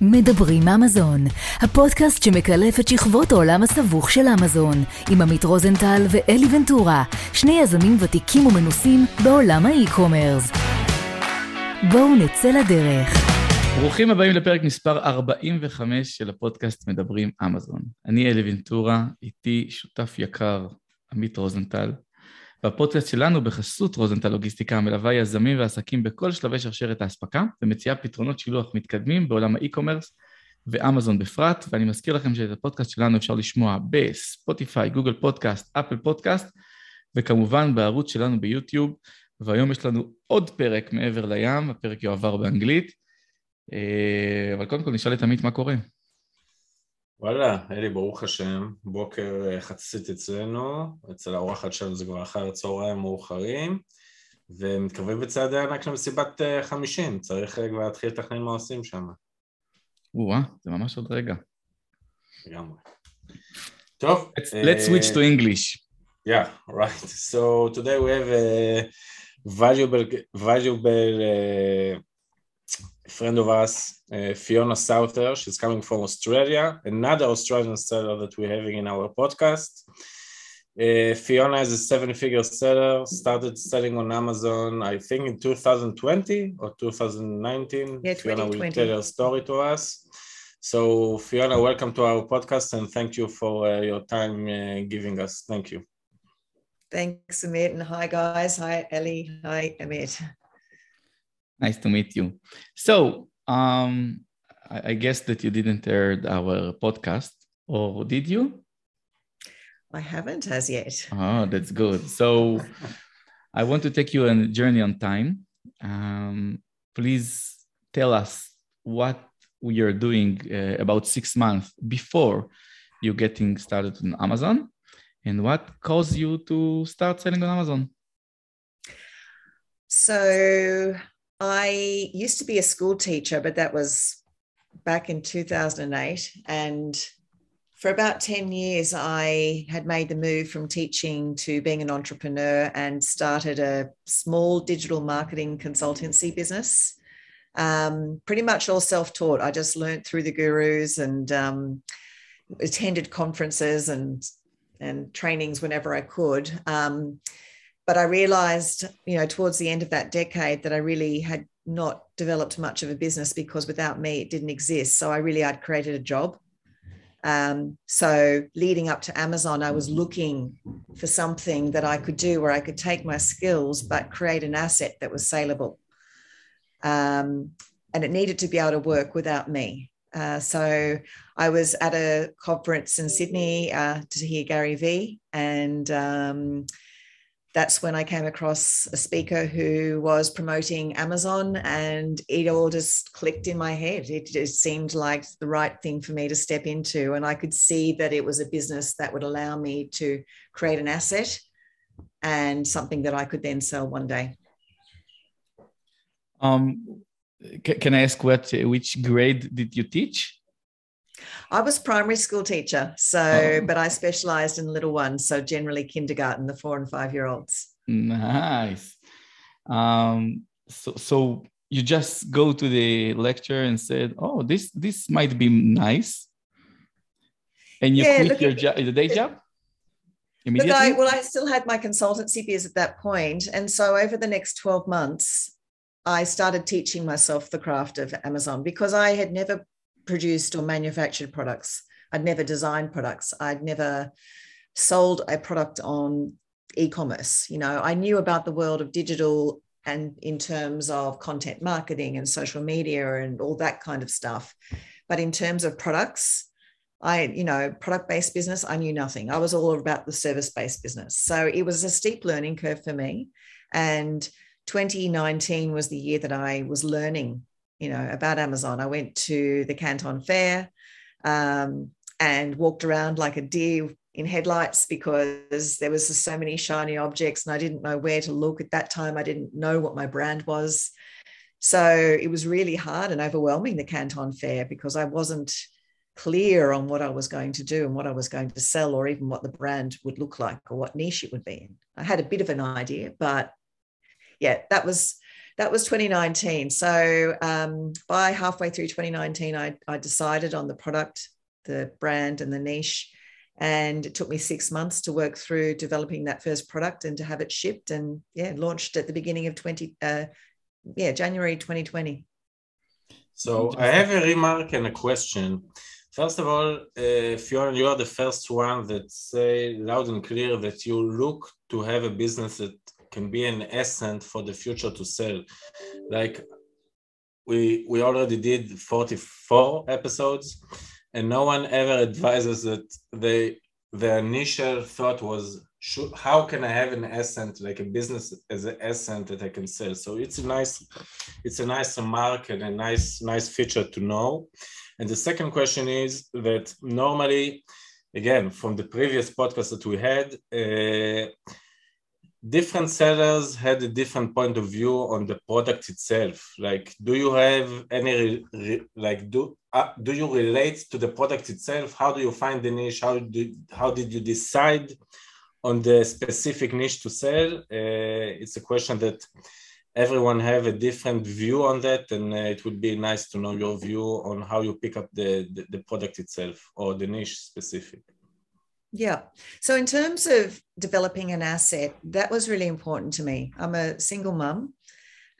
מדברים אמזון, הפודקאסט שמקלף את שכבות העולם הסבוך של אמזון, עם עמית רוזנטל ואלי ונטורה, שני יזמים ותיקים ומנוסים בעולם האי-קומרס. בואו נצא לדרך. ברוכים הבאים לפרק מספר 45 של הפודקאסט מדברים אמזון. אני אלי ונטורה, איתי שותף יקר עמית רוזנטל. והפודקאסט שלנו בחסות רוזנטל לוגיסטיקה מלווה יזמים ועסקים בכל שלבי שרשרת האספקה ומציעה פתרונות שילוח מתקדמים בעולם האי-קומרס ואמזון בפרט, ואני מזכיר לכם שאת הפודקאסט שלנו אפשר לשמוע בספוטיפיי, גוגל פודקאסט, אפל פודקאסט, וכמובן בערוץ שלנו ביוטיוב, והיום יש לנו עוד פרק מעבר לים, הפרק יועבר באנגלית, אה, אבל קודם כל נשאל את עמית מה קורה. וואלה, אלי, ברוך השם, בוקר אה, חצית אצלנו, אצל האורחת שלנו זה כבר אחר הצהריים מאוחרים, ומתקרבים בצעדי ענק למסיבת אה, חמישים, צריך אה, כבר להתחיל לתכנן מה עושים שם. או-אה, זה ממש עוד רגע. לגמרי. טוב. Let's, let's switch to English. Yeah, right. So today we have a valuable, valuable uh, friend of us, uh, Fiona Souther. She's coming from Australia, another Australian seller that we're having in our podcast. Uh, Fiona is a seven figure seller, started selling on Amazon, I think in 2020 or 2019. Yeah, Fiona will 2020. tell her story to us. So, Fiona, welcome to our podcast and thank you for uh, your time uh, giving us. Thank you. Thanks, Amit. And hi, guys. Hi, Ellie. Hi, Amit. Nice to meet you. So, um, I, I guess that you didn't hear our podcast, or did you? I haven't as yet. Oh, that's good. So, I want to take you on a journey on time. Um, please tell us what we are doing uh, about six months before you getting started on Amazon, and what caused you to start selling on Amazon. So I used to be a school teacher, but that was back in 2008. And for about 10 years, I had made the move from teaching to being an entrepreneur and started a small digital marketing consultancy business. Um, pretty much all self taught. I just learned through the gurus and um, attended conferences and and trainings whenever I could. Um, but I realized, you know, towards the end of that decade that I really had not developed much of a business because without me, it didn't exist. So I really, I'd created a job. Um, so leading up to Amazon, I was looking for something that I could do where I could take my skills, but create an asset that was saleable. Um, and it needed to be able to work without me. Uh, so I was at a conference in Sydney uh, to hear Gary Vee, and um, that's when I came across a speaker who was promoting Amazon, and it all just clicked in my head. It just seemed like the right thing for me to step into, and I could see that it was a business that would allow me to create an asset and something that I could then sell one day. Um, can I ask what which grade did you teach? I was primary school teacher, so Oh. but I specialized in little ones, so generally kindergarten, the four and five year olds. Nice. Um, so so you just go to the lecture and said, "Oh, this this might be nice," and you Yeah, quit your job, the day job Look, immediately. I, well, I still had my consultancy biz at that point, and so over the next twelve months, I started teaching myself the craft of Amazon because I had never produced or manufactured products. I'd never designed products. I'd never sold a product on e-commerce. You know, I knew about the world of digital and in terms of content marketing and social media and all that kind of stuff. But in terms of products, I, you know, product based business, I knew nothing. I was all about the service based business. So it was a steep learning curve for me. And 2019 was the year that I was learning, you know, about Amazon. I went to the Canton Fair um, and walked around like a deer in headlights because there was so many shiny objects and I didn't know where to look at that time. I didn't know what my brand was. So it was really hard and overwhelming, the Canton Fair, because I wasn't clear on what I was going to do and what I was going to sell, or even what the brand would look like or what niche it would be in. I had a bit of an idea, but yeah, that was that was 2019. So um, by halfway through 2019, I, I decided on the product, the brand, and the niche. And it took me six months to work through developing that first product and to have it shipped and yeah, launched at the beginning of 20, uh, yeah, January 2020. So I have a remark and a question. First of all, uh, you are the first one that say loud and clear that you look to have a business that can be an asset for the future to sell. Like we we already did 44 episodes, and no one ever advises that they their initial thought was should, how can I have an asset like a business as an asset that I can sell? So it's a nice, it's a nice mark and a nice nice feature to know. And the second question is that normally, again from the previous podcast that we had. Uh, different sellers had a different point of view on the product itself. Like do you have any like do uh, do you relate to the product itself? How do you find the niche? How do how did you decide on the specific niche to sell? Uh, it's a question that everyone have a different view on that and uh, it would be nice to know your view on how you pick up the, the, the product itself or the niche specific yeah. So, in terms of developing an asset, that was really important to me. I'm a single mum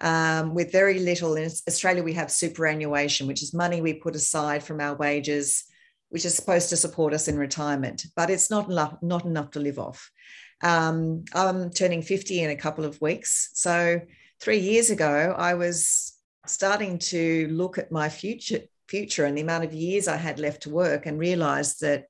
um, with very little. In Australia, we have superannuation, which is money we put aside from our wages, which is supposed to support us in retirement, but it's not enough, not enough to live off. Um, I'm turning 50 in a couple of weeks. So, three years ago, I was starting to look at my future future and the amount of years I had left to work and realized that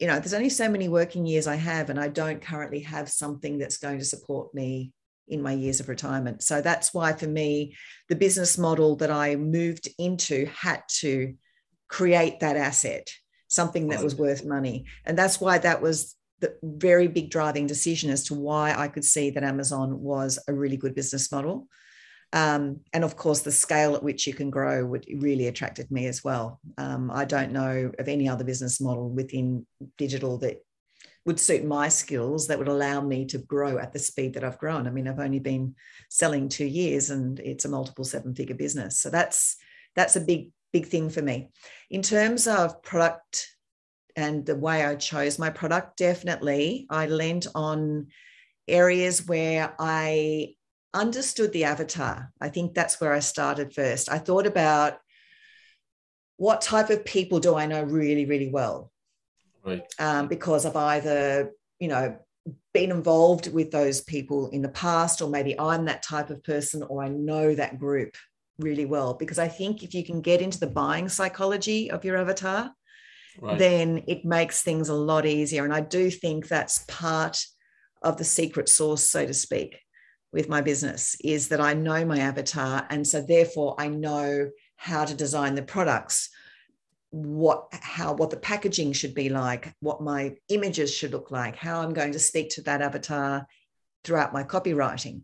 you know, there's only so many working years I have, and I don't currently have something that's going to support me in my years of retirement. So that's why, for me, the business model that I moved into had to create that asset, something that was worth money. And that's why that was the very big driving decision as to why I could see that Amazon was a really good business model. Um, and of course, the scale at which you can grow would really attracted me as well. Um, I don't know of any other business model within digital that would suit my skills that would allow me to grow at the speed that I've grown. I mean, I've only been selling two years and it's a multiple seven figure business. So that's that's a big, big thing for me. In terms of product and the way I chose my product, definitely I lent on areas where I understood the avatar. I think that's where I started first. I thought about what type of people do I know really, really well? Right. Um, because I've either, you know, been involved with those people in the past, or maybe I'm that type of person, or I know that group really well. Because I think if you can get into the buying psychology of your avatar, right. then it makes things a lot easier. And I do think that's part of the secret sauce, so to speak with my business is that I know my avatar. And so therefore I know how to design the products, what how what the packaging should be like, what my images should look like, how I'm going to speak to that avatar throughout my copywriting.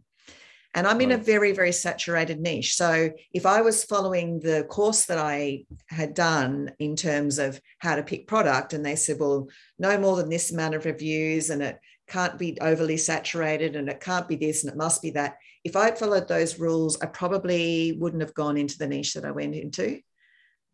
And I'm in a very, very saturated niche. So if I was following the course that I had done in terms of how to pick product, and they said, well, no more than this amount of reviews and it can't be overly saturated and it can't be this and it must be that. If I'd followed those rules, I probably wouldn't have gone into the niche that I went into.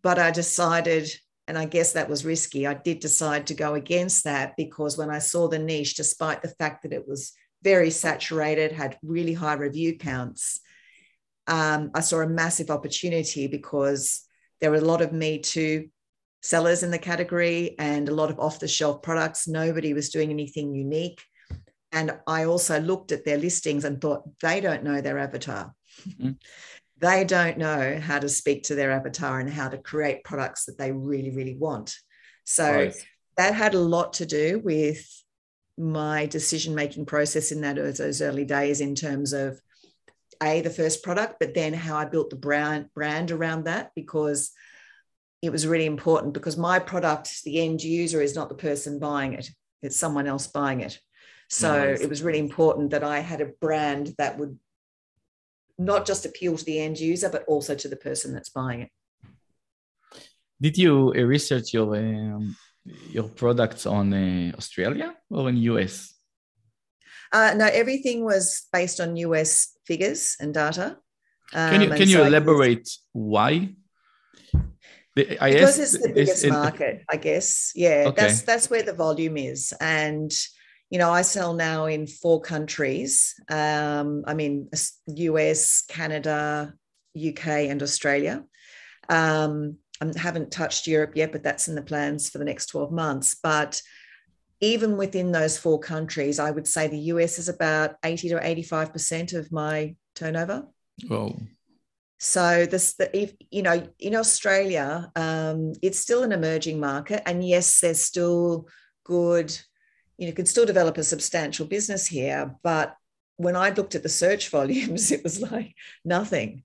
But I decided, and I guess that was risky, I did decide to go against that because when I saw the niche, despite the fact that it was very saturated, had really high review counts, um, I saw a massive opportunity because there were a lot of Me Too sellers in the category and a lot of off the shelf products. Nobody was doing anything unique. And I also looked at their listings and thought, they don't know their avatar. Mm-hmm. They don't know how to speak to their avatar and how to create products that they really, really want. So right. that had a lot to do with my decision making process in that those early days in terms of a the first product but then how i built the brand brand around that because it was really important because my product, the end user, is not the person buying it, it's someone else buying it. So nice. it was really important that I had a brand that would not just appeal to the end user, but also to the person that's buying it. Did you research your um, your products on uh, Australia or in US? Uh, no, everything was based on US figures and data. Can you, Um, can you so elaborate why? The- I because asked- it's the biggest is- market, I guess. Yeah, Okay. that's that's where the volume is, and you know, I sell now in four countries. Um, I mean, US, Canada, UK, and Australia. Um, I haven't touched Europe yet, but that's in the plans for the next twelve months. But even within those four countries, I would say the US is about eighty to eighty-five percent of my turnover. Oh, So this, the, if, you know, in Australia, um, it's still an emerging market, and yes, there's still good, you know, can still develop a substantial business here. But when I looked at the search volumes, it was like nothing.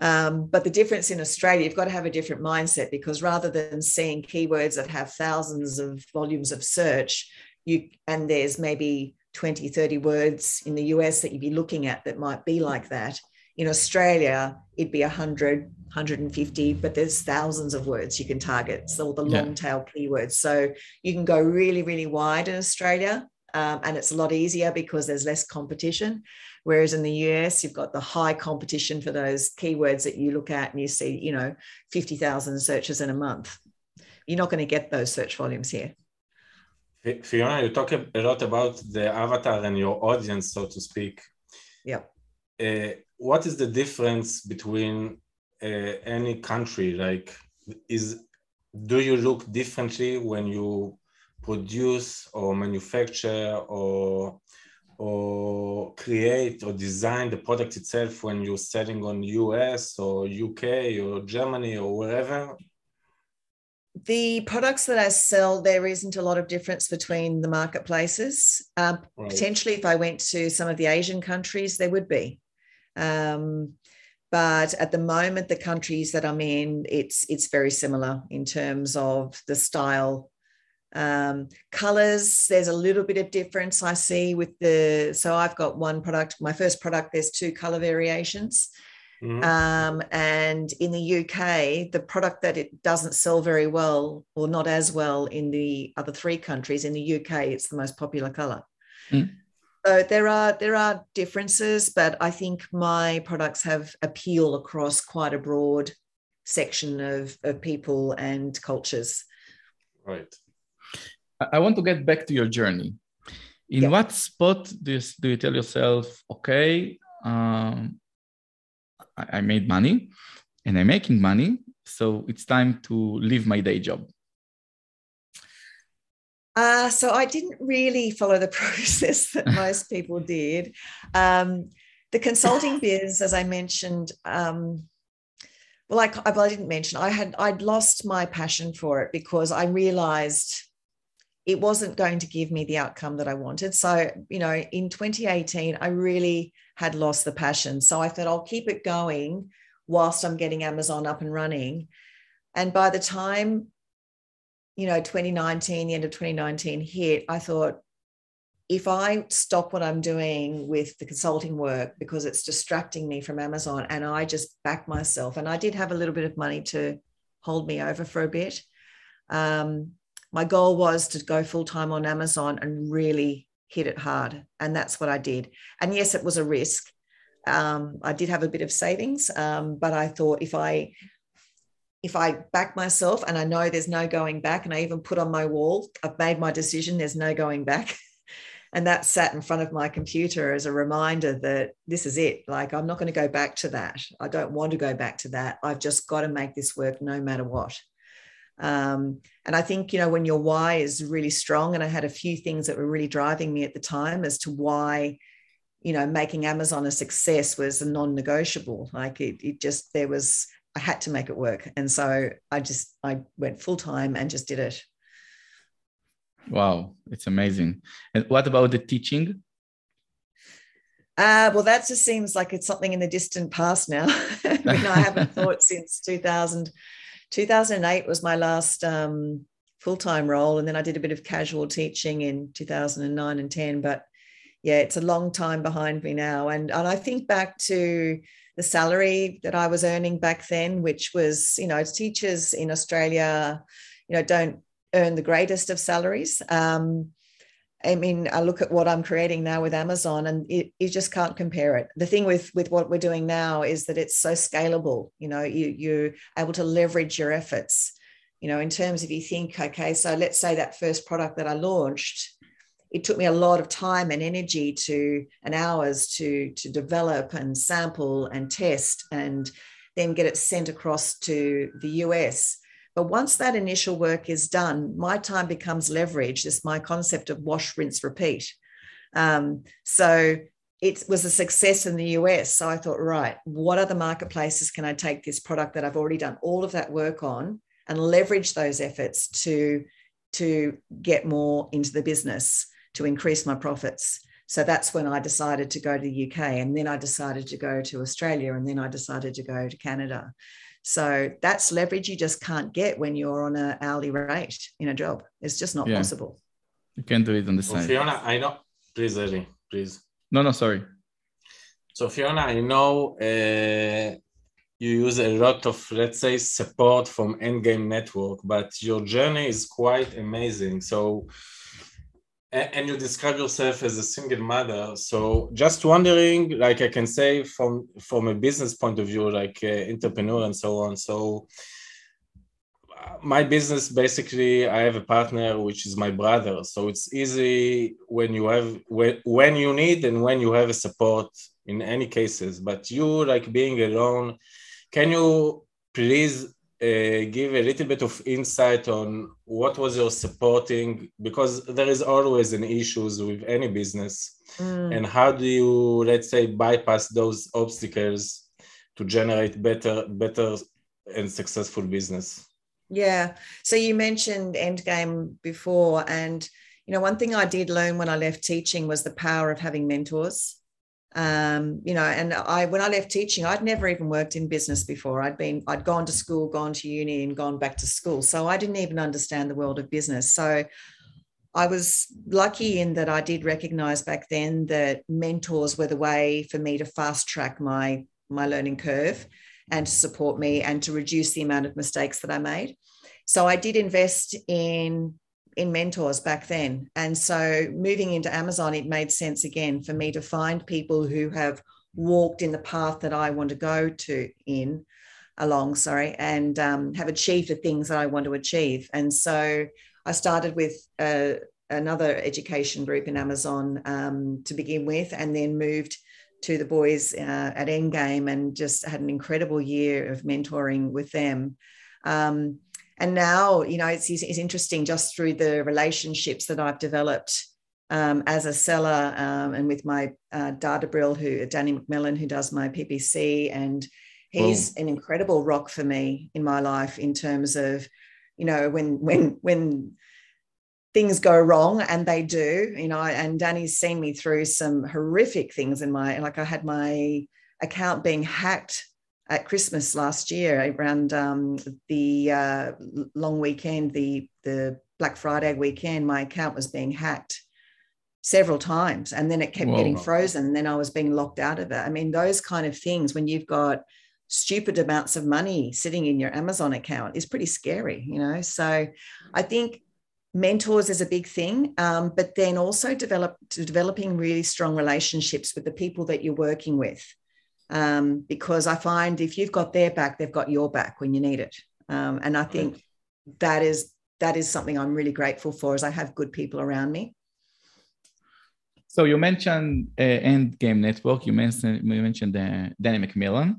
Um, but the difference in Australia, you've got to have a different mindset because rather than seeing keywords that have thousands of volumes of search, you and there's maybe 20, 30 words in the US that you'd be looking at that might be like that in Australia, it'd be 100, 150, but there's thousands of words you can target. So all the Yeah. long tail keywords. So you can go really, really wide in Australia. Um, and it's a lot easier because there's less competition. Whereas in the US, you've got the high competition for those keywords that you look at and you see, you know, 50,000 searches in a month. You're not going to get those search volumes here. Fiona, you talk a a lot about the avatar and your audience, so to speak. Yep. Uh, what is the difference between uh, any country? Like, is do you look differently when you produce or manufacture or or create or design the product itself when you're selling on US or UK or Germany or wherever? The products that I sell, there isn't a lot of difference between the marketplaces. Um, Right. potentially if i went to some of the asian countries there would be um, but at the moment the countries that i'm in it's it's very similar in terms of the style um, colors there's a little bit of difference i see with the so i've got one product my first product there's two color variations Mhm. um, and in the UK, the product that it doesn't sell very well, or not as well in the other three countries, in the UK, it's the most popular color. Mm. So there are there are differences, but I think my products have appeal across quite a broad section of, of people and cultures. Right. I I want to get back to your journey. In Yeah. what spot do you, do you tell yourself, okay, um, I, I made money and I'm making money, so it's time to leave my day job? Uh, so I didn't really follow the process that most people did. Um, the consulting biz, as I mentioned, um, well, I, well, I didn't mention I had I'd lost my passion for it because I realized it wasn't going to give me the outcome that I wanted. So, you know, in 2018, I really had lost the passion. So I thought I'll keep it going whilst I'm getting Amazon up and running. And by the time you know 2019 the end of 2019 hit i thought if i stop what i'm doing with the consulting work because it's distracting me from amazon and i just back myself and i did have a little bit of money to hold me over for a bit um, my goal was to go full time on amazon and really hit it hard and that's what i did. And yes it was a risk. Um, i did have a bit of savings um, but i thought if i if I back myself and I know there's no going back, and I even put on my wall, I've made my decision, there's no going back. And that sat in front of my computer as a reminder that this is it. Like, I'm not going to go back to that. I don't want to go back to that. I've just got to make this work no matter what. Um, and I think, you know, when your why is really strong, and I had a few things that were really driving me at the time as to why, you know, making Amazon a success was a non negotiable. Like, it, it just, there was, I had to make it work. And so I just I went full time and just did it. Wow, it's amazing. And what about the teaching? Uh, well, that just seems like it's something in the distant past now. I mean, I haven't thought since 2000. 2008 was my last um, full time role. And then I did a bit of casual teaching in 2009 and 10. But yeah, it's a long time behind me now. And, and I think back to the salary that I was earning back then, which was, you know, teachers in Australia, you know, don't earn the greatest of salaries. Um, I mean, I look at what I'm creating now with Amazon, and it, you just can't compare it. The thing with with what we're doing now is that it's so scalable. You know, you you're able to leverage your efforts. You know, in terms of you think, okay, so let's say that first product that I launched, it took me a lot of time and energy to and hours to to develop and sample and test and then get it sent across to the US but once that initial work is done, my time becomes leverage. It's my concept of wash, rinse, repeat. Um, so it was a success in the US. So I thought, right, what other marketplaces can I take this product that I've already done all of that work on and leverage those efforts to, to get more into the business, to increase my profits? So that's when I decided to go to the UK. And then I decided to go to Australia. And then I decided to go to Canada. So that's leverage you just can't get when you're on an hourly rate in a job. It's just not yeah. possible. You can't do it on the side. Fiona, I know. Please, Ellie, please. No, no, sorry. So Fiona, I know uh, you use a lot of, let's say, support from Endgame Network, but your journey is quite amazing. So and you describe yourself as a single mother. So just wondering like i can say from from a business point of view like uh, entrepreneur and so on. So my business basically i have a partner which is my brother. So it's easy when you have when, when you need and when you have a support in any cases. But you like being alone can you please give a little bit of insight on what was your supporting because there is always an issues with any business. Mm. and how do you let's say bypass those obstacles to generate better better and successful business? Yeah. So you mentioned endgame before and you know one thing i did learn when i left teaching was the power of having mentors um, you know, and I when I left teaching, I'd never even worked in business before. I'd been I'd gone to school, gone to uni, and gone back to school, so I didn't even understand the world of business. So I was lucky in that I did recognize back then that mentors were the way for me to fast track my my learning curve and to support me and to reduce the amount of mistakes that I made. So I did invest in in mentors back then. And so moving into Amazon, it made sense again for me to find people who have walked in the path that I want to go to in along, sorry, and um, have achieved the things that I want to achieve. And so I started with uh, another education group in Amazon um, to begin with, and then moved to the boys uh, at Endgame and just had an incredible year of mentoring with them. Um, and now you know it's, it's interesting just through the relationships that i've developed um, as a seller um, and with my uh, data brill who danny mcmillan who does my ppc and he's an incredible rock for me in my life in terms of you know when when when things go wrong and they do you know and danny's seen me through some horrific things in my like i had my account being hacked at Christmas last year around um, the uh, long weekend, the the Black Friday weekend, my account was being hacked several times, and then it kept Whoa. getting frozen. And then I was being locked out of it. I mean, those kind of things when you've got stupid amounts of money sitting in your Amazon account is pretty scary, you know. So I think mentors is a big thing, um, but then also develop developing really strong relationships with the people that you're working with um, because I find if you've got their back, they've got your back when you need it. Um, and I think that is that is something I'm really grateful for, is I have good people around me. So you mentioned uh, Endgame Network. You mentioned you mentioned uh, Danny McMillan.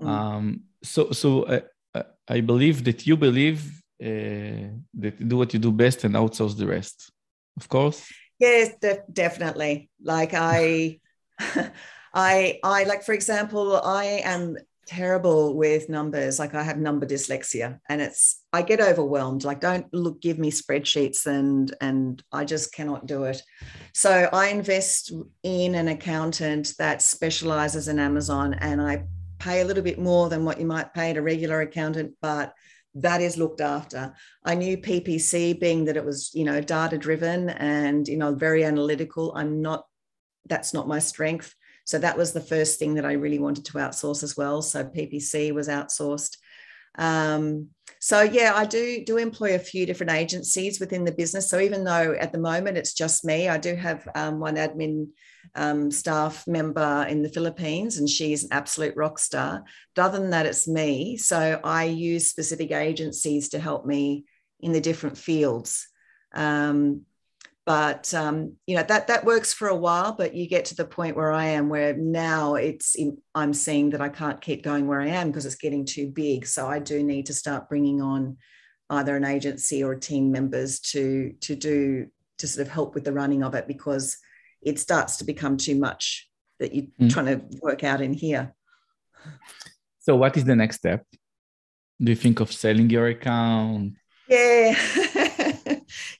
Mm. Um, so so uh, uh I believe that you believe uh, that you do what you do best and outsource the rest. Of course. Yes, de- definitely. Like I. I I like for example, I am terrible with numbers. Like I have number dyslexia and it's I get overwhelmed. Like don't look give me spreadsheets and and I just cannot do it. So I invest in an accountant that specializes in Amazon and I pay a little bit more than what you might pay at a regular accountant, but that is looked after. I knew PPC being that it was, you know, data driven and, you know, very analytical. I'm not, that's not my strength. So that was the first thing that I really wanted to outsource as well. So PPC was outsourced. Um, so yeah, I do do employ a few different agencies within the business. So even though at the moment it's just me, I do have um, one admin um, staff member in the Philippines, and she's an absolute rock star. But other than that, it's me. So I use specific agencies to help me in the different fields. Um, but um, you know that that works for a while but you get to the point where i am where now it's i'm seeing that i can't keep going where i am because it's getting too big. So i do need to start bringing on either an agency or team members to to do to sort of help with the running of it because it starts to become too much that you're mm. trying to work out in here. So what is the next step? Do you think of selling your account? Yeah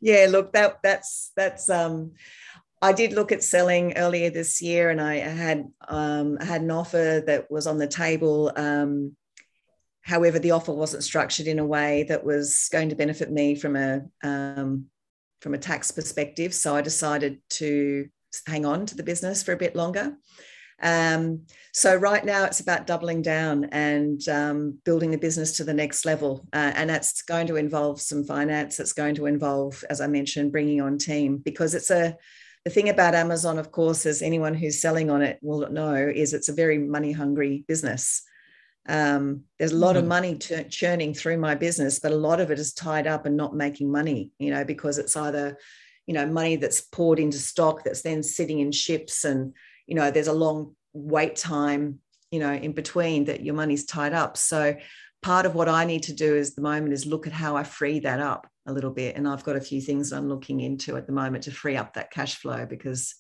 yeah, look, that that's that's um I did look at selling earlier this year, and I had um, I had an offer that was on the table. Um, however, the offer wasn't structured in a way that was going to benefit me from a um, from a tax perspective. So I decided to hang on to the business for a bit longer. Um, so right now it's about doubling down and um, building the business to the next level, uh, and that's going to involve some finance. It's going to involve, as I mentioned, bringing on team because it's a the thing about Amazon, of course, as anyone who's selling on it will know, is it's a very money hungry business. Um, there's a lot mm-hmm. of money t- churning through my business, but a lot of it is tied up and not making money, you know, because it's either, you know, money that's poured into stock that's then sitting in ships and you know there's a long wait time you know in between that your money's tied up. So part of what i need to do is the moment is look at how i free that up a little bit. And i've got a few things i'm looking into at the moment to free up that cash flow because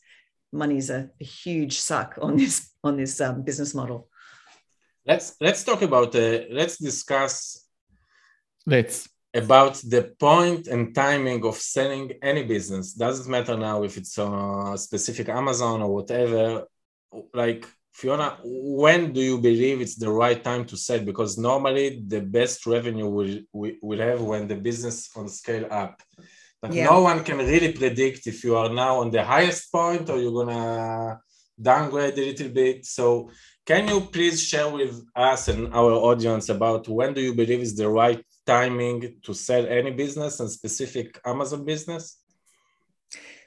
money's a, a huge suck on this on this um, business model. Let's let's talk about uh, let's discuss let's about the point and timing of selling any business. Doesn't matter now if it's a specific amazon or whatever? Like fiona when do you believe it's the right time to sell? Because normally the best revenue will will have when the business on scale up. But yeah. no one can really predict if you are now on the highest point or you're gonna downgrade a little bit. So can you please share with us and our audience about when do you believe is the right timing to sell any business and specific Amazon business?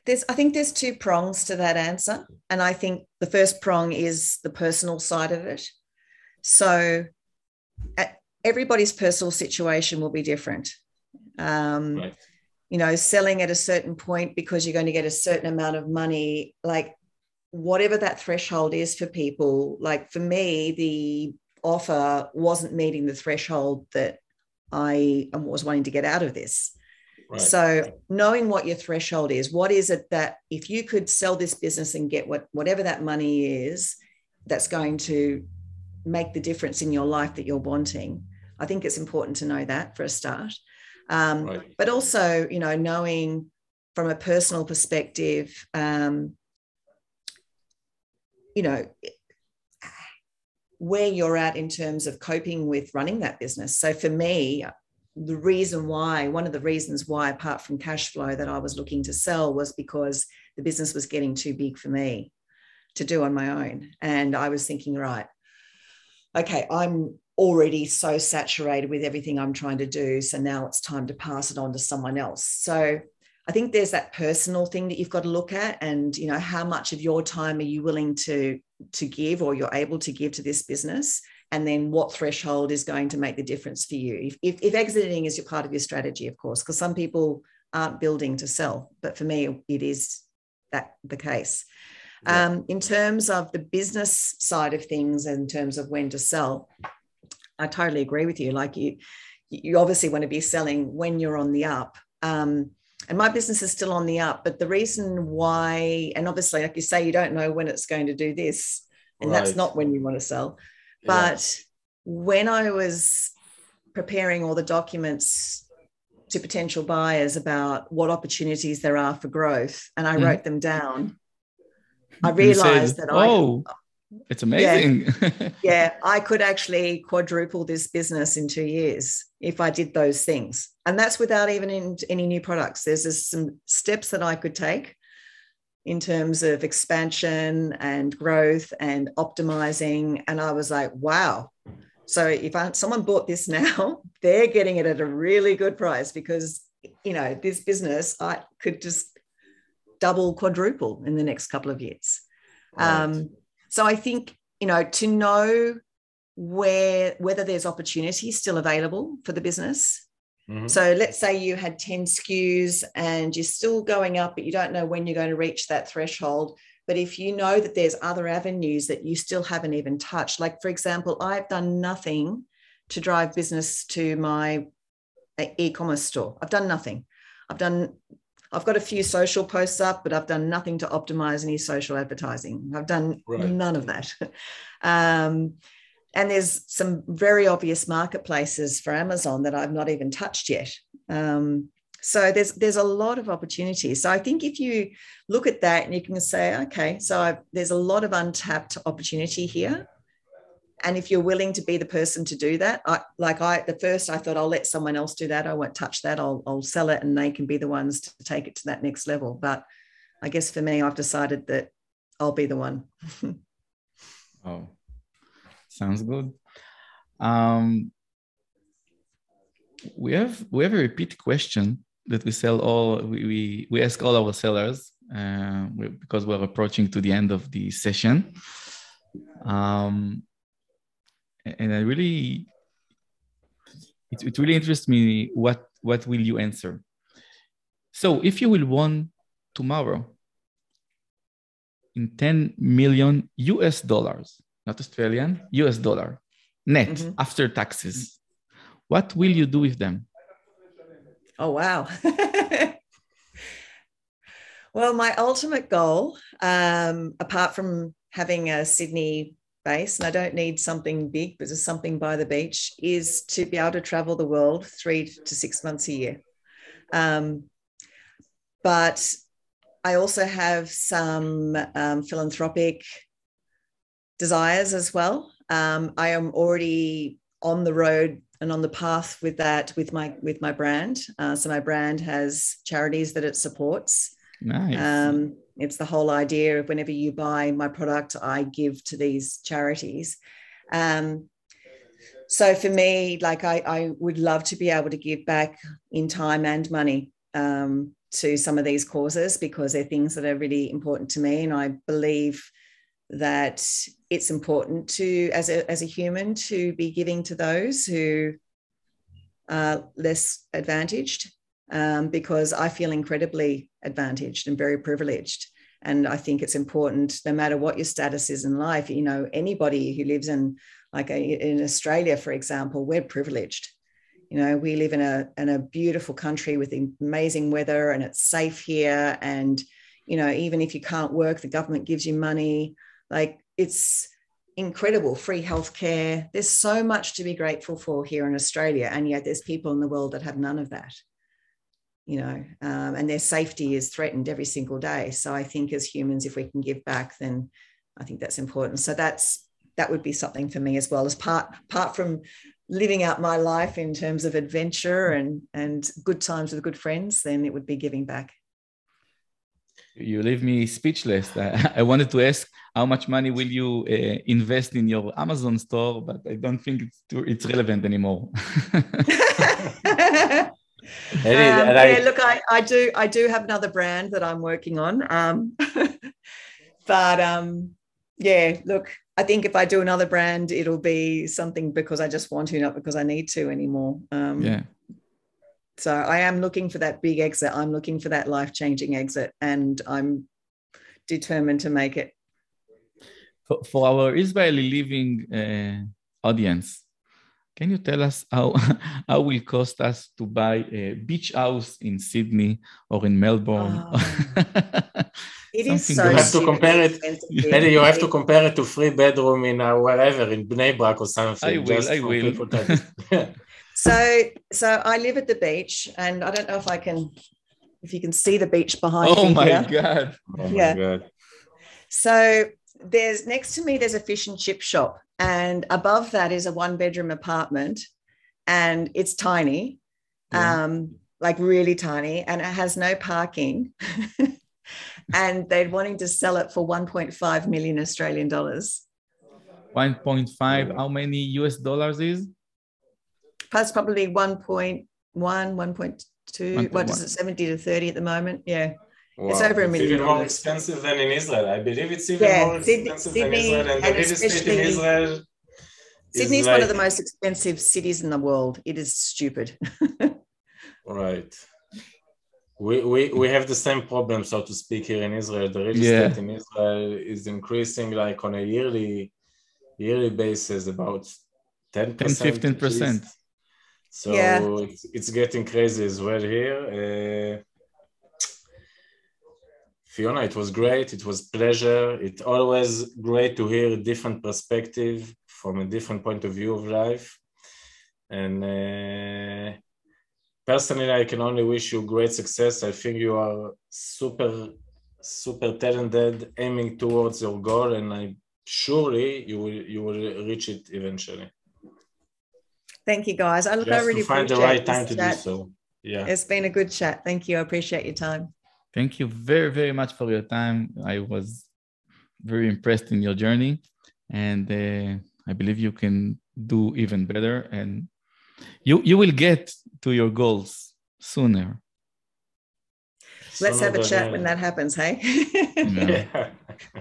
There's, I think there's two prongs to that answer. And I think the first prong is the personal side of it. So everybody's personal situation will be different. Um, right. You know, selling at a certain point because you're going to get a certain amount of money, like whatever that threshold is for people. Like for me, the offer wasn't meeting the threshold that I was wanting to get out of this. Right. So knowing what your threshold is, what is it that if you could sell this business and get what whatever that money is, that's going to make the difference in your life that you're wanting. I think it's important to know that for a start. Um, right. But also, you know, knowing from a personal perspective, um, you know, where you're at in terms of coping with running that business. So for me, the reason why, one of the reasons why, apart from cash flow, that I was looking to sell was because the business was getting too big for me to do on my own. And I was thinking, right, okay, I'm already so saturated with everything I'm trying to do. So now it's time to pass it on to someone else. So I think there's that personal thing that you've got to look at, and you know, how much of your time are you willing to to give or you're able to give to this business? And then what threshold is going to make the difference for you? If, if, if exiting is your part of your strategy of course because some people aren't building to sell but for me it is that the case. Yeah. um, in terms of the business side of things in terms of when to sell i totally agree with you. Like you you obviously want to be selling when you're on the up. Um, and my business is still on the up but the reason why and obviously like you say you don't know when it's going to do this and right. that's not when you want to sell but yeah. when i was preparing all the documents to potential buyers about what opportunities there are for growth and i mm. wrote them down i realized that oh I, it's amazing. Yeah. yeah, I could actually quadruple this business in two years if I did those things. And that's without even in, any new products. There's just some steps that I could take in terms of expansion and growth and optimizing. And I was like, wow. So if I, someone bought this now, they're getting it at a really good price because you know this business I could just double, quadruple in the next couple of years. Right. Um, so I think you know to know where whether there's opportunity still available for the business. Mm-hmm. So let's say you had 10 SKUs and you're still going up, but you don't know when you're going to reach that threshold. But if you know that there's other avenues that you still haven't even touched, like for example, I've done nothing to drive business to my uh, e-commerce store. I've done nothing. I've done I've got a few social posts up, but I've done nothing to optimize any social advertising. I've done right. none of that. Um, and there's some very obvious marketplaces for Amazon that I've not even touched yet. Um, so there's there's a lot of opportunities. So I think if you look at that and you can say, okay, so I've, there's a lot of untapped opportunity here. And if you're willing to be the person to do that, I, like I, the first I thought I'll let someone else do that. I won't touch that. I'll, I'll sell it and they can be the ones to take it to that next level. But I guess for me, I've decided that I'll be the one. oh, sounds good. Um, we have we have a repeat question that we sell all we we, we ask all our sellers uh, because we're approaching to the end of the session um, and i really it, it really interests me what what will you answer so if you will won tomorrow in 10 million us dollars not australian us dollar net mm-hmm. after taxes what will you do with them Oh, wow. well, my ultimate goal, um, apart from having a Sydney base, and I don't need something big, but just something by the beach, is to be able to travel the world three to six months a year. Um, but I also have some um, philanthropic desires as well. Um, I am already on the road and on the path with that with my with my brand. Uh, so my brand has charities that it supports. Nice. Um, it's the whole idea of whenever you buy my product, I give to these charities. Um, so for me, like I, I would love to be able to give back in time and money um, to some of these causes because they're things that are really important to me, and I believe that it's important to as a, as a human to be giving to those who are less advantaged um, because i feel incredibly advantaged and very privileged. And i think it's important no matter what your status is in life you know anybody who lives in like a, in australia for example we're privileged. You know we live in a in a beautiful country with amazing weather and it's safe here. And you know even if you can't work the government gives you money. Like it's incredible free healthcare. There's so much to be grateful for here in Australia, and yet there's people in the world that have none of that. You know, um, and their safety is threatened every single day. So I think as humans, if we can give back, then I think that's important. So that's that would be something for me as well as part apart from living out my life in terms of adventure and and good times with good friends then it would be giving back you leave me speechless. I, I, wanted to ask how much money will you uh, invest in your Amazon store, but I don't think it's too, it's relevant anymore. um, yeah, look, I, I do I do have another brand that I'm working on, um, but um, yeah, look, I think if I do another brand, it'll be something because I just want to, not because I need to anymore. Um, yeah so I am looking for that big exit. I'm looking for that life changing exit, and I'm determined to make it. For, for our Israeli living uh, audience, can you tell us how how will cost us to buy a beach house in Sydney or in Melbourne? Oh. it is so you have to compare it. Eddie, you have to compare it to free bedroom in uh, wherever in Bnei Brak or something. I will. I will. So so I live at the beach, and I don't know if I can if you can see the beach behind oh me. My here. God. Oh my yeah. god! So there's next to me there's a fish and chip shop, and above that is a one bedroom apartment, and it's tiny, yeah. um, like really tiny, and it has no parking. and they're wanting to sell it for 1.5 million Australian dollars. 1.5, how many US dollars is? Plus probably 1.1, 1.2. What is it, 70 to 30 at the moment? Yeah. Wow. It's over a million. It's even more expensive than in Israel. I believe it's even yeah, more expensive Sydney, than Israel. And, and the biggest city in Israel. Sydney's like, one of the most expensive cities in the world. It is stupid. right. We, we, we have the same problem, so to speak, here in Israel. The real estate yeah. in Israel is increasing like on a yearly yearly basis about 10 10 15 percent so yeah. it's, it's getting crazy as well here uh, Fiona, it was great. It was pleasure. It's always great to hear a different perspective from a different point of view of life. And uh, personally, I can only wish you great success. I think you are super, super talented, aiming towards your goal, and I surely you will you will reach it eventually. Thank you, guys. I look. Just I really to find the right time to chat. do so. Yeah, it's been a good chat. Thank you. I appreciate your time. Thank you very very much for your time. I was very impressed in your journey, and uh, I believe you can do even better. And you you will get to your goals sooner. Let's have a chat when that happens, hey? yeah.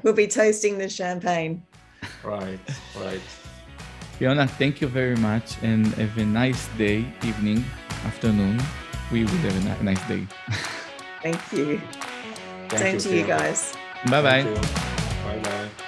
we'll be toasting the champagne. Right, right. Fiona, thank you very much and have a nice day, evening, afternoon. We will have a nice day. Thank you. Thank Same you, to Fiona. you guys. Bye bye. Bye bye.